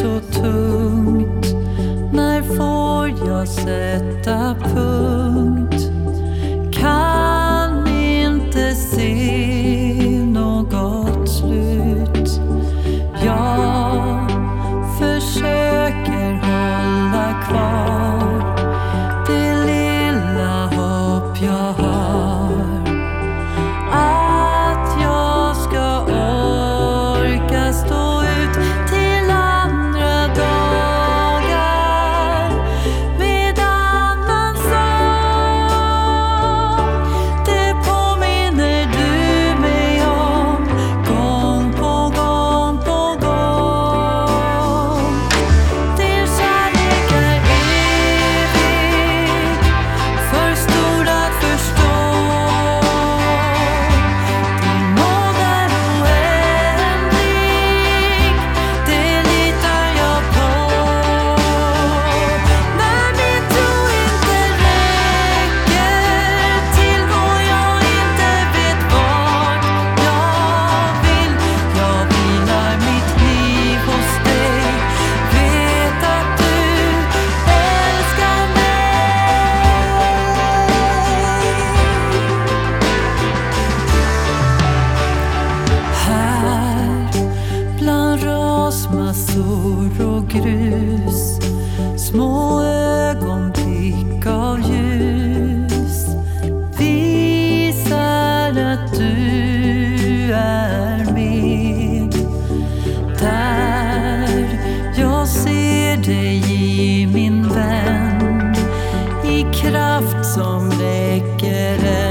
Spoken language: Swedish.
så tungt. När får jag sätta punkt? kraft som räcker.